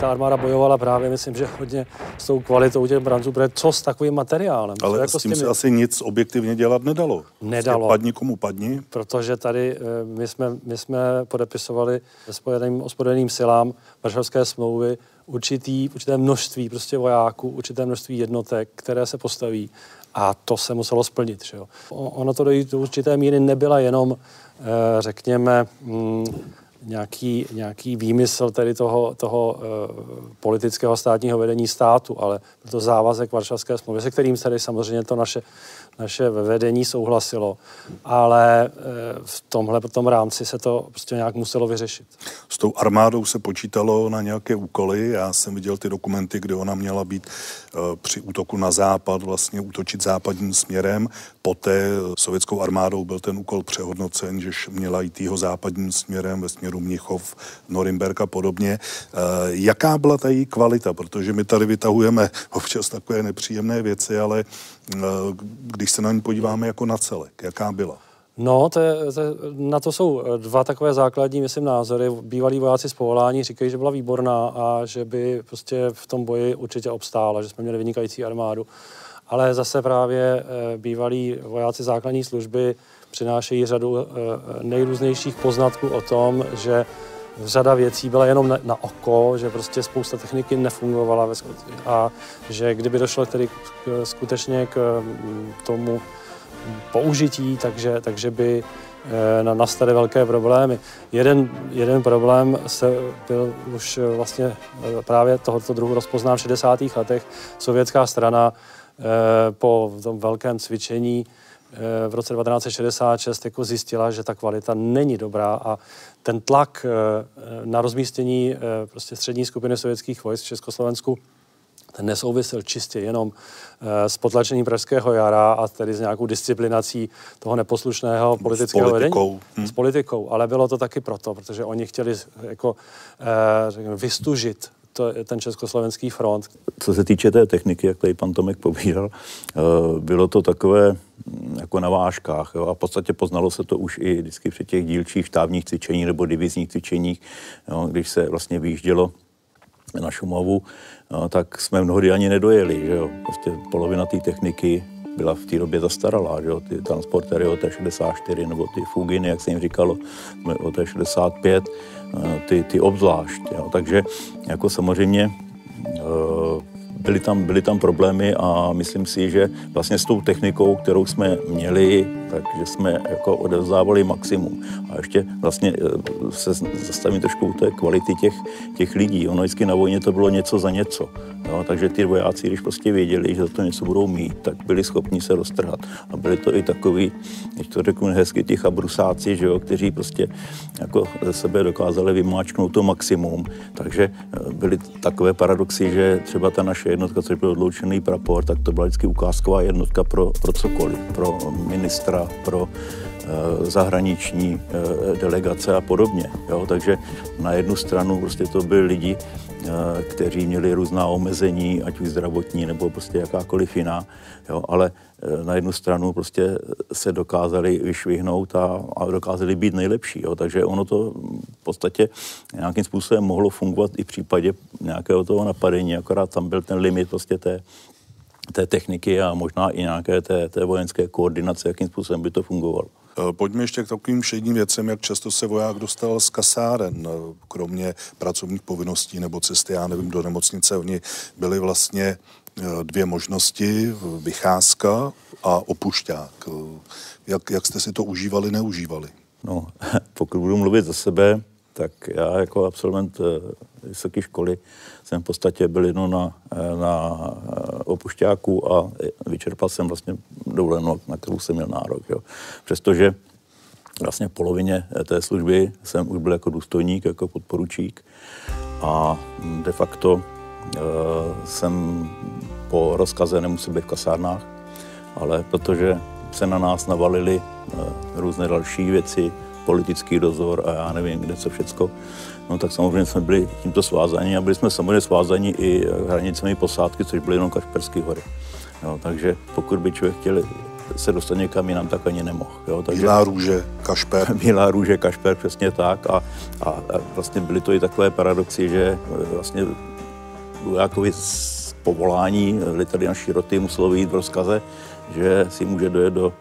ta armáda bojovala právě, myslím, že hodně s tou kvalitou těch branců, protože co s takovým materiálem? Ale jako s tím se asi nic objektivně dělat nedalo. Prostě nedalo. Padni komu padni. Protože tady eh, my jsme, my jsme podepisovali spojeným ozbrojeným silám Varšavské smlouvy určitý, určité množství prostě vojáků, určité množství jednotek, které se postaví a to se muselo splnit. Že jo. Ono to do určité míry nebyla jenom, eh, řekněme, mm, nějaký, nějaký výmysl tedy toho, toho uh, politického státního vedení státu, ale to závazek Varšavské smlouvy, se kterým tedy samozřejmě to naše naše vedení souhlasilo, ale eh, v tomhle tom rámci se to prostě nějak muselo vyřešit. S tou armádou se počítalo na nějaké úkoly. Já jsem viděl ty dokumenty, kde ona měla být eh, při útoku na západ, vlastně útočit západním směrem. Poté sovětskou armádou byl ten úkol přehodnocen, že měla jít jeho západním směrem ve směru Mnichov, Norimberg a podobně. Eh, jaká byla ta její kvalita? Protože my tady vytahujeme občas takové nepříjemné věci, ale když se na ní podíváme jako na celek, jaká byla? No, to je, to, na to jsou dva takové základní, myslím, názory. Bývalí vojáci z povolání říkají, že byla výborná a že by prostě v tom boji určitě obstála, že jsme měli vynikající armádu. Ale zase právě eh, bývalí vojáci základní služby přinášejí řadu eh, nejrůznějších poznatků o tom, že řada věcí byla jenom na, na oko, že prostě spousta techniky nefungovala ve a že kdyby došlo tedy k, skutečně k mm, tomu použití, takže, takže by e, nastaly velké problémy. Jeden, jeden problém se byl už vlastně e, právě tohoto druhu rozpoznán v 60. letech. Sovětská strana po tom velkém cvičení v roce 1966 jako zjistila, že ta kvalita není dobrá a ten tlak na rozmístění prostě střední skupiny sovětských vojsk v Československu ten nesouvisel čistě jenom s potlačením Pražského jara a tedy s nějakou disciplinací toho neposlušného politického s politikou. vedení. Hmm. S politikou. Ale bylo to taky proto, protože oni chtěli jako, řekněme, vystužit to, ten československý front. Co se týče té techniky, jak tady pan Tomek pobíral, eh, bylo to takové mm, jako na vážkách. Jo? A v podstatě poznalo se to už i vždycky při těch dílčích štávních cvičení nebo divizních cvičeních, jo? když se vlastně vyjíždělo na Šumavu, jo? tak jsme mnohdy ani nedojeli. Že jo? Prostě polovina té techniky byla v té době zastaralá, že jo? ty transportéry OT-64 nebo ty Fuginy, jak se jim říkalo, OT-65, Eh, ty, ty obzvlášť. Jo. Takže jako samozřejmě eh, byly tam, byly tam problémy a myslím si, že vlastně s tou technikou, kterou jsme měli, takže jsme jako odevzdávali maximum. A ještě vlastně eh, se zastavím trošku u té kvality těch, těch lidí. Ono vždycky na vojně to bylo něco za něco. Jo? Takže ty vojáci, když prostě věděli, že za to něco budou mít, tak byli schopni se roztrhat. A byli to i takový, když to řeknu hezky, ti chabrusáci, že jo, kteří prostě jako ze sebe dokázali vymáčknout to maximum. Takže eh, byly takové paradoxy, že třeba ta naše jednotka, což byl odloučený prapor, tak to byla vždycky ukázková jednotka pro, pro cokoliv, pro ministra, pro zahraniční delegace a podobně. Jo? Takže na jednu stranu prostě to byli lidi, kteří měli různá omezení, ať už zdravotní nebo prostě jakákoliv jiná, jo? ale na jednu stranu prostě se dokázali vyšvihnout a, a dokázali být nejlepší. Jo? Takže ono to v podstatě nějakým způsobem mohlo fungovat i v případě nějakého toho napadení, akorát tam byl ten limit prostě té, té techniky a možná i nějaké té, té vojenské koordinace, jakým způsobem by to fungovalo. Eh, pojďme ještě k takovým všedním věcem, jak často se voják dostal z kasáren, eh, kromě pracovních povinností nebo cesty, já nevím, do nemocnice. Oni byli vlastně eh, dvě možnosti, vycházka a opušťák. Jak, jak jste si to užívali, neužívali? No, pokud budu mluvit za sebe, tak já jako absolvent vysoké školy jsem v podstatě byl jenom na, na opušťáku a vyčerpal jsem vlastně dovolenou, na kterou jsem měl nárok. Jo. Přestože vlastně v polovině té služby jsem už byl jako důstojník, jako podporučík a de facto e, jsem po rozkaze nemusel být v kasárnách, ale protože se na nás navalily e, různé další věci, politický dozor a já nevím, kde co všecko, no tak samozřejmě jsme byli tímto svázaní a byli jsme samozřejmě svázaní i hranicemi posádky, což byly jenom Kašperské hory. Jo, takže pokud by člověk chtěl se dostat někam jinam, tak ani nemohl. Jo, takže, Bílá růže, Kašper. Bílá růže, Kašper, přesně tak. A, a, a vlastně byly to i takové paradoxy, že e, vlastně vojákovi z povolání tady naší roty muselo jít v rozkaze, že si může dojet do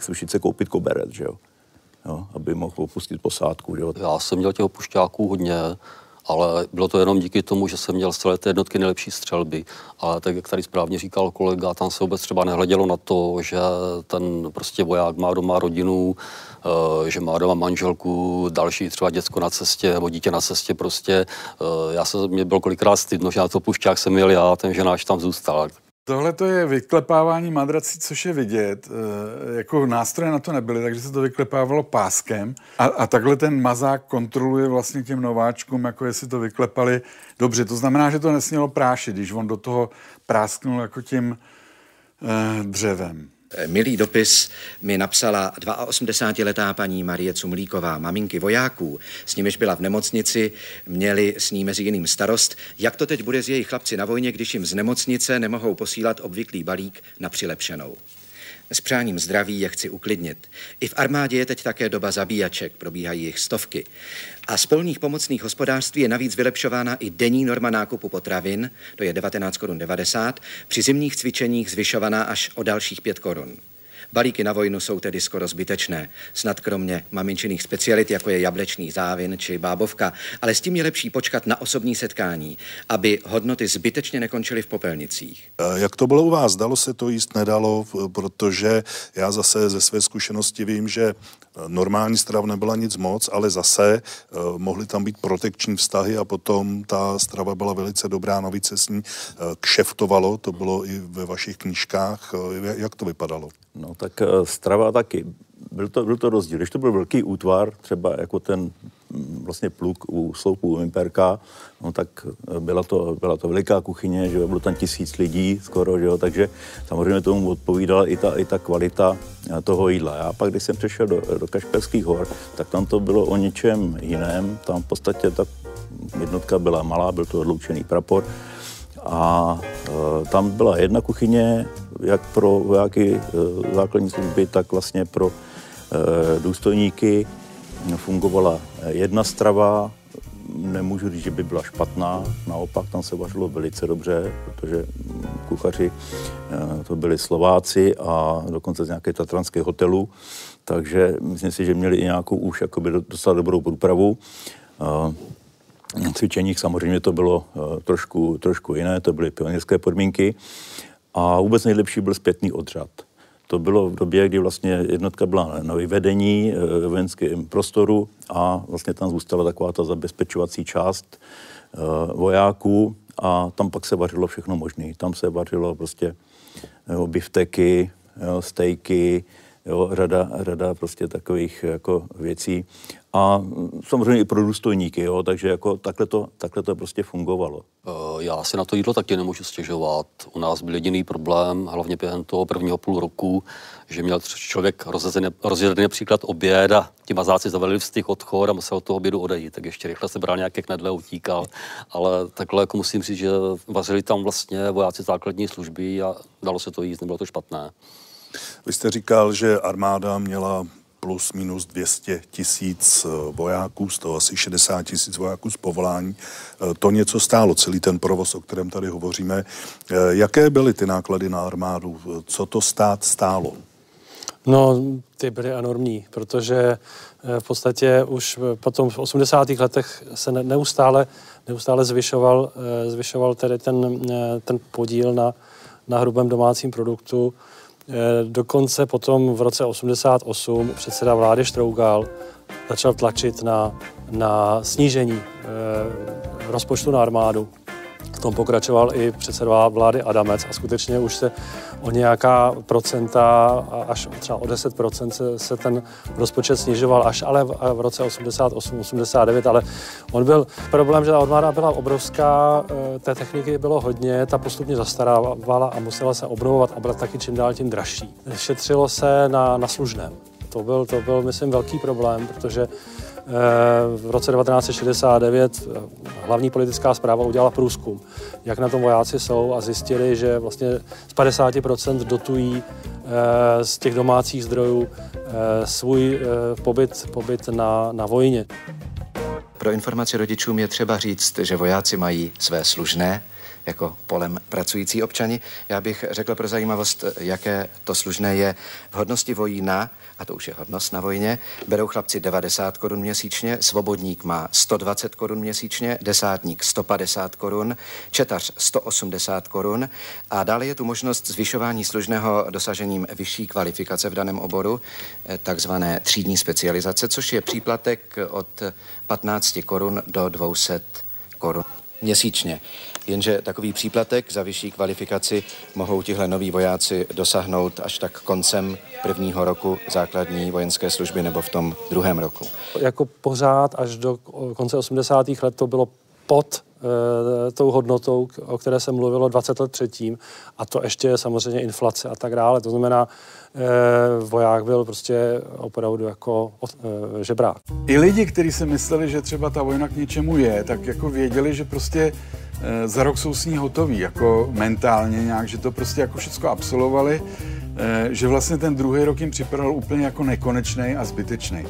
Sušice koupit koberec, že jo jo, aby mohl opustit posádku. Jo. Já jsem měl těch opušťáků hodně, ale bylo to jenom díky tomu, že jsem měl z celé té jednotky nejlepší střelby. Ale tak, jak tady správně říkal kolega, tam se vůbec třeba nehledělo na to, že ten prostě voják má doma rodinu, eh, že má doma manželku, další třeba děcko na cestě nebo dítě na cestě prostě. Eh, já jsem, mě bylo kolikrát stydno, že na to pušťák jsem měl já, ten ženáš tam zůstal. Tohle to je vyklepávání madrací, což je vidět. E, jako nástroje na to nebyly, takže se to vyklepávalo páskem. A, a takhle ten mazák kontroluje vlastně těm nováčkům, jako jestli to vyklepali dobře. To znamená, že to nesmělo prášit, když on do toho prásknul jako tím e, dřevem. Milý dopis mi napsala 82-letá paní Marie Cumlíková, maminky vojáků, s nimiž byla v nemocnici, měli s ní mezi jiným starost, jak to teď bude s jejich chlapci na vojně, když jim z nemocnice nemohou posílat obvyklý balík na přilepšenou. S přáním zdraví je chci uklidnit. I v armádě je teď také doba zabíjaček, probíhají jich stovky. A z polních pomocných hospodářství je navíc vylepšována i denní norma nákupu potravin, to je 19 korun 90, při zimních cvičeních zvyšovaná až o dalších 5 korun. Balíky na vojnu jsou tedy skoro zbytečné, snad kromě maminčiných specialit, jako je jablečný závin či bábovka, ale s tím je lepší počkat na osobní setkání, aby hodnoty zbytečně nekončily v popelnicích. Jak to bylo u vás? Dalo se to jíst, nedalo? Protože já zase ze své zkušenosti vím, že normální strava nebyla nic moc, ale zase uh, mohly tam být protekční vztahy a potom ta strava byla velice dobrá, navíc se s ní uh, kšeftovalo, to bylo i ve vašich knížkách. Uh, jak to vypadalo? No tak strava taky. Byl to, byl to rozdíl. Když to byl velký útvar, třeba jako ten vlastně pluk u sloupu Imperka, no tak byla to, byla to veliká kuchyně, že bylo tam tisíc lidí skoro, že jo, takže samozřejmě tomu odpovídala i ta, i ta kvalita toho jídla. Já pak, když jsem přešel do, do Kašperských hor, tak tam to bylo o něčem jiném. Tam v podstatě ta jednotka byla malá, byl to odloučený prapor, a e, tam byla jedna kuchyně, jak pro vojáky e, základní služby, tak vlastně pro e, důstojníky fungovala jedna strava, nemůžu říct, že by byla špatná, naopak tam se vařilo velice dobře, protože kuchaři eh, to byli Slováci a dokonce z nějaké tatranské hotelu, takže myslím si, že měli i nějakou už jakoby docela dobrou průpravu. Eh, cvičeních samozřejmě to bylo eh, trošku, trošku jiné, to byly pionýrské podmínky a vůbec nejlepší byl zpětný odřad. To bylo v době, kdy vlastně jednotka byla na vyvedení eh, ve vojenském prostoru a vlastně tam zůstala taková ta zabezpečovací část eh, vojáků a tam pak se vařilo všechno možné. Tam se vařilo prostě jo, bifteky, stejky, jo, řada, řada prostě takových jako věcí. A samozřejmě i pro důstojníky, jo, takže jako takhle to, takhle to prostě fungovalo. Eh, já si na to jídlo taky nemůžu stěžovat. U nás byl jediný problém, hlavně během toho prvního půl roku, že měl člověk rozjedený například oběd a ti mazáci zavelili vstych odchod a musel od toho obědu odejít, tak ještě rychle se bral nějaké knedle, utíkal. Ale takhle jako musím říct, že vařili tam vlastně vojáci základní služby a dalo se to jíst, nebylo to špatné. Vy jste říkal, že armáda měla plus minus 200 tisíc eh, vojáků, z toho asi 60 tisíc vojáků z povolání. Eh, to něco stálo, celý ten provoz, o kterém tady hovoříme. Eh, jaké byly ty náklady na armádu? Co to stát stálo? No, ty byly enormní, protože v podstatě už potom v 80. letech se neustále, neustále zvyšoval, zvyšoval tedy ten, ten podíl na, na hrubém domácím produktu dokonce potom v roce 88 předseda vlády Štrougal začal tlačit na, na snížení eh, rozpočtu na armádu. V tom pokračoval i předseda vlády Adamec a skutečně už se o nějaká procenta, až třeba o 10 se, se ten rozpočet snižoval, až ale v, roce 88, 89, ale on byl problém, že ta armáda byla obrovská, eh, té techniky bylo hodně, ta postupně zastarávala a musela se obnovovat a byla taky čím dál tím dražší. Šetřilo se na, na služném. To byl, to byl, myslím, velký problém, protože v roce 1969 hlavní politická zpráva udělala průzkum, jak na tom vojáci jsou a zjistili, že vlastně z 50% dotují eh, z těch domácích zdrojů eh, svůj eh, pobyt, pobyt na, na vojně. Pro informaci rodičům je třeba říct, že vojáci mají své služné, jako polem pracující občani. Já bych řekl pro zajímavost, jaké to služné je v hodnosti vojína a to už je hodnost na vojně, berou chlapci 90 korun měsíčně, svobodník má 120 korun měsíčně, desátník 150 korun, četař 180 korun a dále je tu možnost zvyšování služného dosažením vyšší kvalifikace v daném oboru, eh, takzvané třídní specializace, což je příplatek od 15 korun do 200 korun měsíčně. Jenže takový příplatek za vyšší kvalifikaci mohou tihle noví vojáci dosáhnout až tak koncem prvního roku základní vojenské služby nebo v tom druhém roku. Jako pořád až do konce 80. let to bylo pod tou hodnotou, o které se mluvilo 20 let předtím, a to ještě samozřejmě inflace a tak dále. To znamená, e, voják byl prostě opravdu jako e, žebrák. I lidi, kteří si mysleli, že třeba ta vojna k něčemu je, tak jako věděli, že prostě za rok jsou s ní hotoví, jako mentálně nějak, že to prostě jako všechno absolvovali, že vlastně ten druhý rok jim připadal úplně jako nekonečný a zbytečný.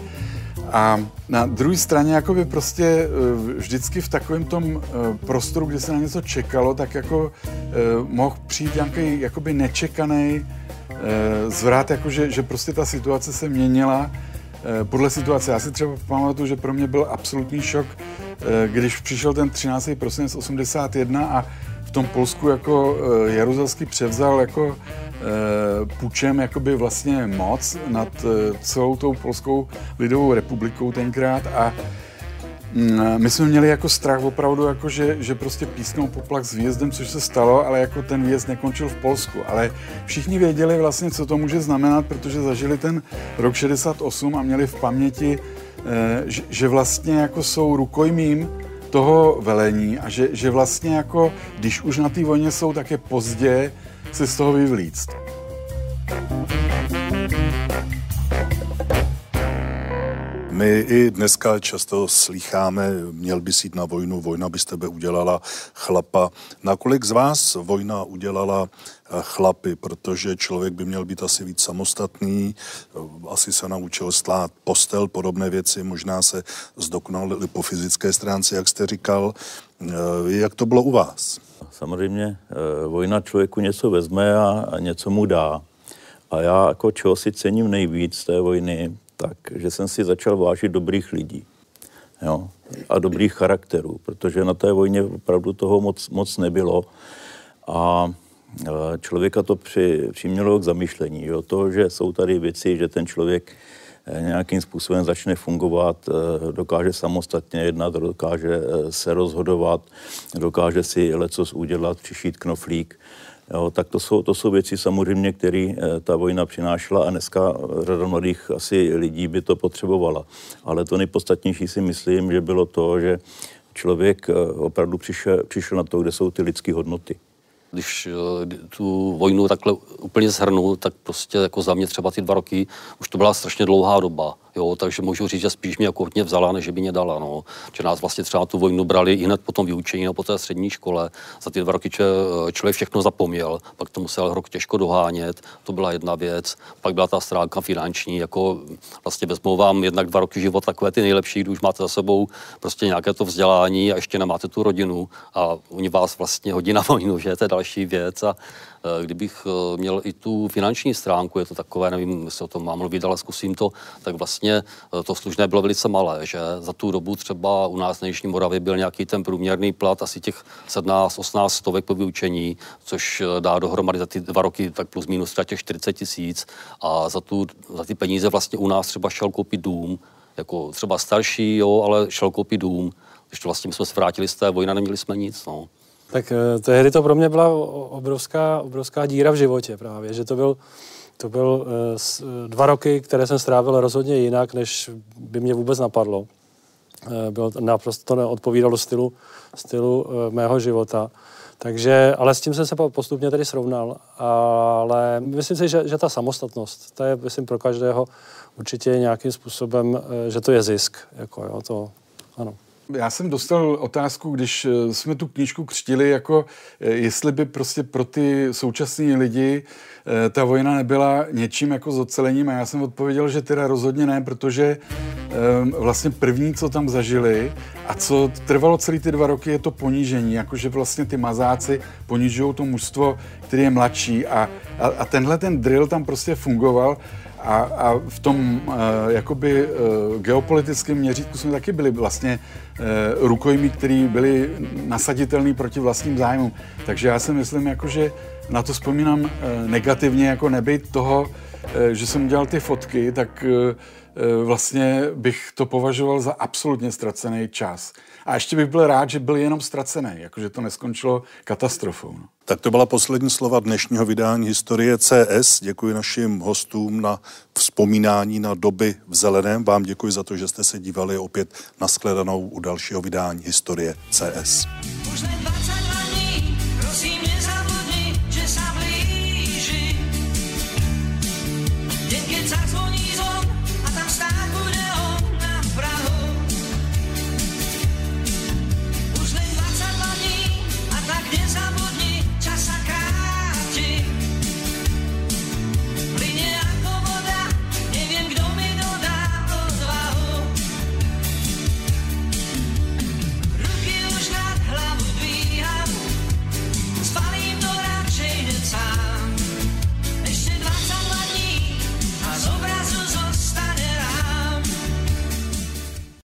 A na druhé straně jakoby prostě e, vždycky v takovém tom e, prostoru, kde se na něco čekalo, tak jako e, mohl přijít nějaký jakoby nečekaný zvrat, jako že, prostě ta situace se měnila podle situace. Já si třeba pamatuju, že pro mě byl absolutní šok, když přišel ten 13. prosinec 81 a v tom Polsku jako Jaruzelský převzal jako pučem jakoby vlastně moc nad eh, celou tou Polskou lidovou republikou tenkrát a mm, my jsme měli jako strach opravdu, jako že, že prostě písknou poplach s výjezdem, což se stalo, ale jako ten výjezd nekončil v Polsku. Ale všichni věděli vlastně, co to může znamenat, protože zažili ten rok 68 a měli v paměti, eh, že, že vlastně jako jsou rukojmím toho velení a že, že vlastně jako, když už na té vojně jsou, tak je pozdě se z toho vyvlíct. My i dneska často slýcháme, měl bys jít na vojnu, vojna by z tebe udělala chlapa. Nakolik z vás vojna udělala eh, chlapy, protože člověk by měl být asi víc samostatný, eh, asi se naučil stát postel, podobné věci, možná se zdokonal po fyzické stránce, jak jste říkal. Eh, jak to bylo u vás? Samozřejmě vojna člověku něco vezme a, něco mu dá. A já jako čeho si cením nejvíc té vojny, tak, že jsem si začal vážit dobrých lidí. Jo? A dobrých charakterů, protože na té vojně opravdu toho moc, moc nebylo. A člověka to při, přimělo k zamýšlení. Jo? To, že jsou tady věci, že ten člověk eh, nějakým způsobem začne fungovat, eh, dokáže samostatně jednat, dokáže eh, se rozhodovat, dokáže si lecos udělat, přišít knoflík, Jo, tak to jsou, to jsou věci samozřejmě, které ta vojna přinášela a dneska řada mladých asi lidí by to potřebovala. Ale to nejpodstatnější si myslím, že bylo to, že člověk opravdu přišel, přišel na to, kde jsou ty lidské hodnoty když eh, tu vojnu takhle úplně zhrnu, tak prostě jako za mě třeba ty dva roky, už to byla strašně dlouhá doba, jo, takže můžu říct, že spíš mě hodně vzala, než by mě dala, no. Že nás vlastně třeba tu vojnu brali i hned po tom vyučení, no, po té střední škole. Za ty dva roky člověk všechno zapomněl, pak to musel rok těžko dohánět, to byla jedna věc. Pak byla ta stránka finanční, jako vlastně vezmou vám jednak dva roky život takové ty nejlepší, když už máte za sebou prostě nějaké to vzdělání a ještě nemáte tu rodinu a oni vás vlastně hodí na vojnu, že to je další věc a kdybych eh, měl i tu finanční stránku, je to takové, nevím, jestli o tom mám mluvit, ale zkusím to, tak vlastně eh, to služné bylo velice malé, že za tu dobu třeba u nás na Jižní Moravě byl nějaký ten průměrný plat asi těch 17-18 stovek po vyučení, což dá dohromady za ty dva roky tak plus minus těch 40 tisíc a za, tu, za ty peníze vlastně u nás třeba šel koupit dům, jako třeba starší, jo, ale šel koupit dům, když to vlastně jsme se vrátili z té vojny, neměli jsme nic, no. Tak eh, tehdy to pro mě byla obrovská, obrovská díra v životě právě, že to byl, to byl uh, dva roky, které jsem strávil rozhodně jinak, než by mě vůbec napadlo. Uh, bylo, naprosto to neodpovídalo stylu, stylu mého života. Takže, ale s tím jsem se postupně tedy srovnal. Ale myslím si, že, že ta samostatnost, to je, myslím, pro každého určitě nějakým způsobem, že to je zisk. Jako, jo, to, ano. Já jsem dostal otázku, když eh, jsme tu knížku křtili, jako eh, jestli by prostě pro ty současní lidi eh, ta vojna nebyla něčím jako zocelením. A já jsem odpověděl, že teda rozhodně ne, protože vlastně první, co tam zažili a co trvalo celý ty dva roky, je to ponížení, jakože vlastně ty mazáci ponižují to mužstvo, který je mladší. A, a, a tenhle ten drill tam prostě fungoval a, a v tom uh, jakoby uh, geopolitickém měřítku jsme taky byli vlastně uh, rukojmí, který byli nasaditelný proti vlastním zájmům. Takže já si myslím, jako, že na to vzpomínám uh, negativně, jako nebyt toho, uh, že jsem udělal ty fotky, tak uh, vlastně bych to považoval za absolutně ztracený čas. A ještě bych byl rád, že byl jenom ztracený, jakože to neskončilo katastrofou. No. Tak to byla poslední slova dnešního vydání Historie CS. Děkuji našim hostům na vzpomínání na doby v zeleném. Vám děkuji za to, že jste se dívali opět na skledanou u dalšího vydání Historie CS. Už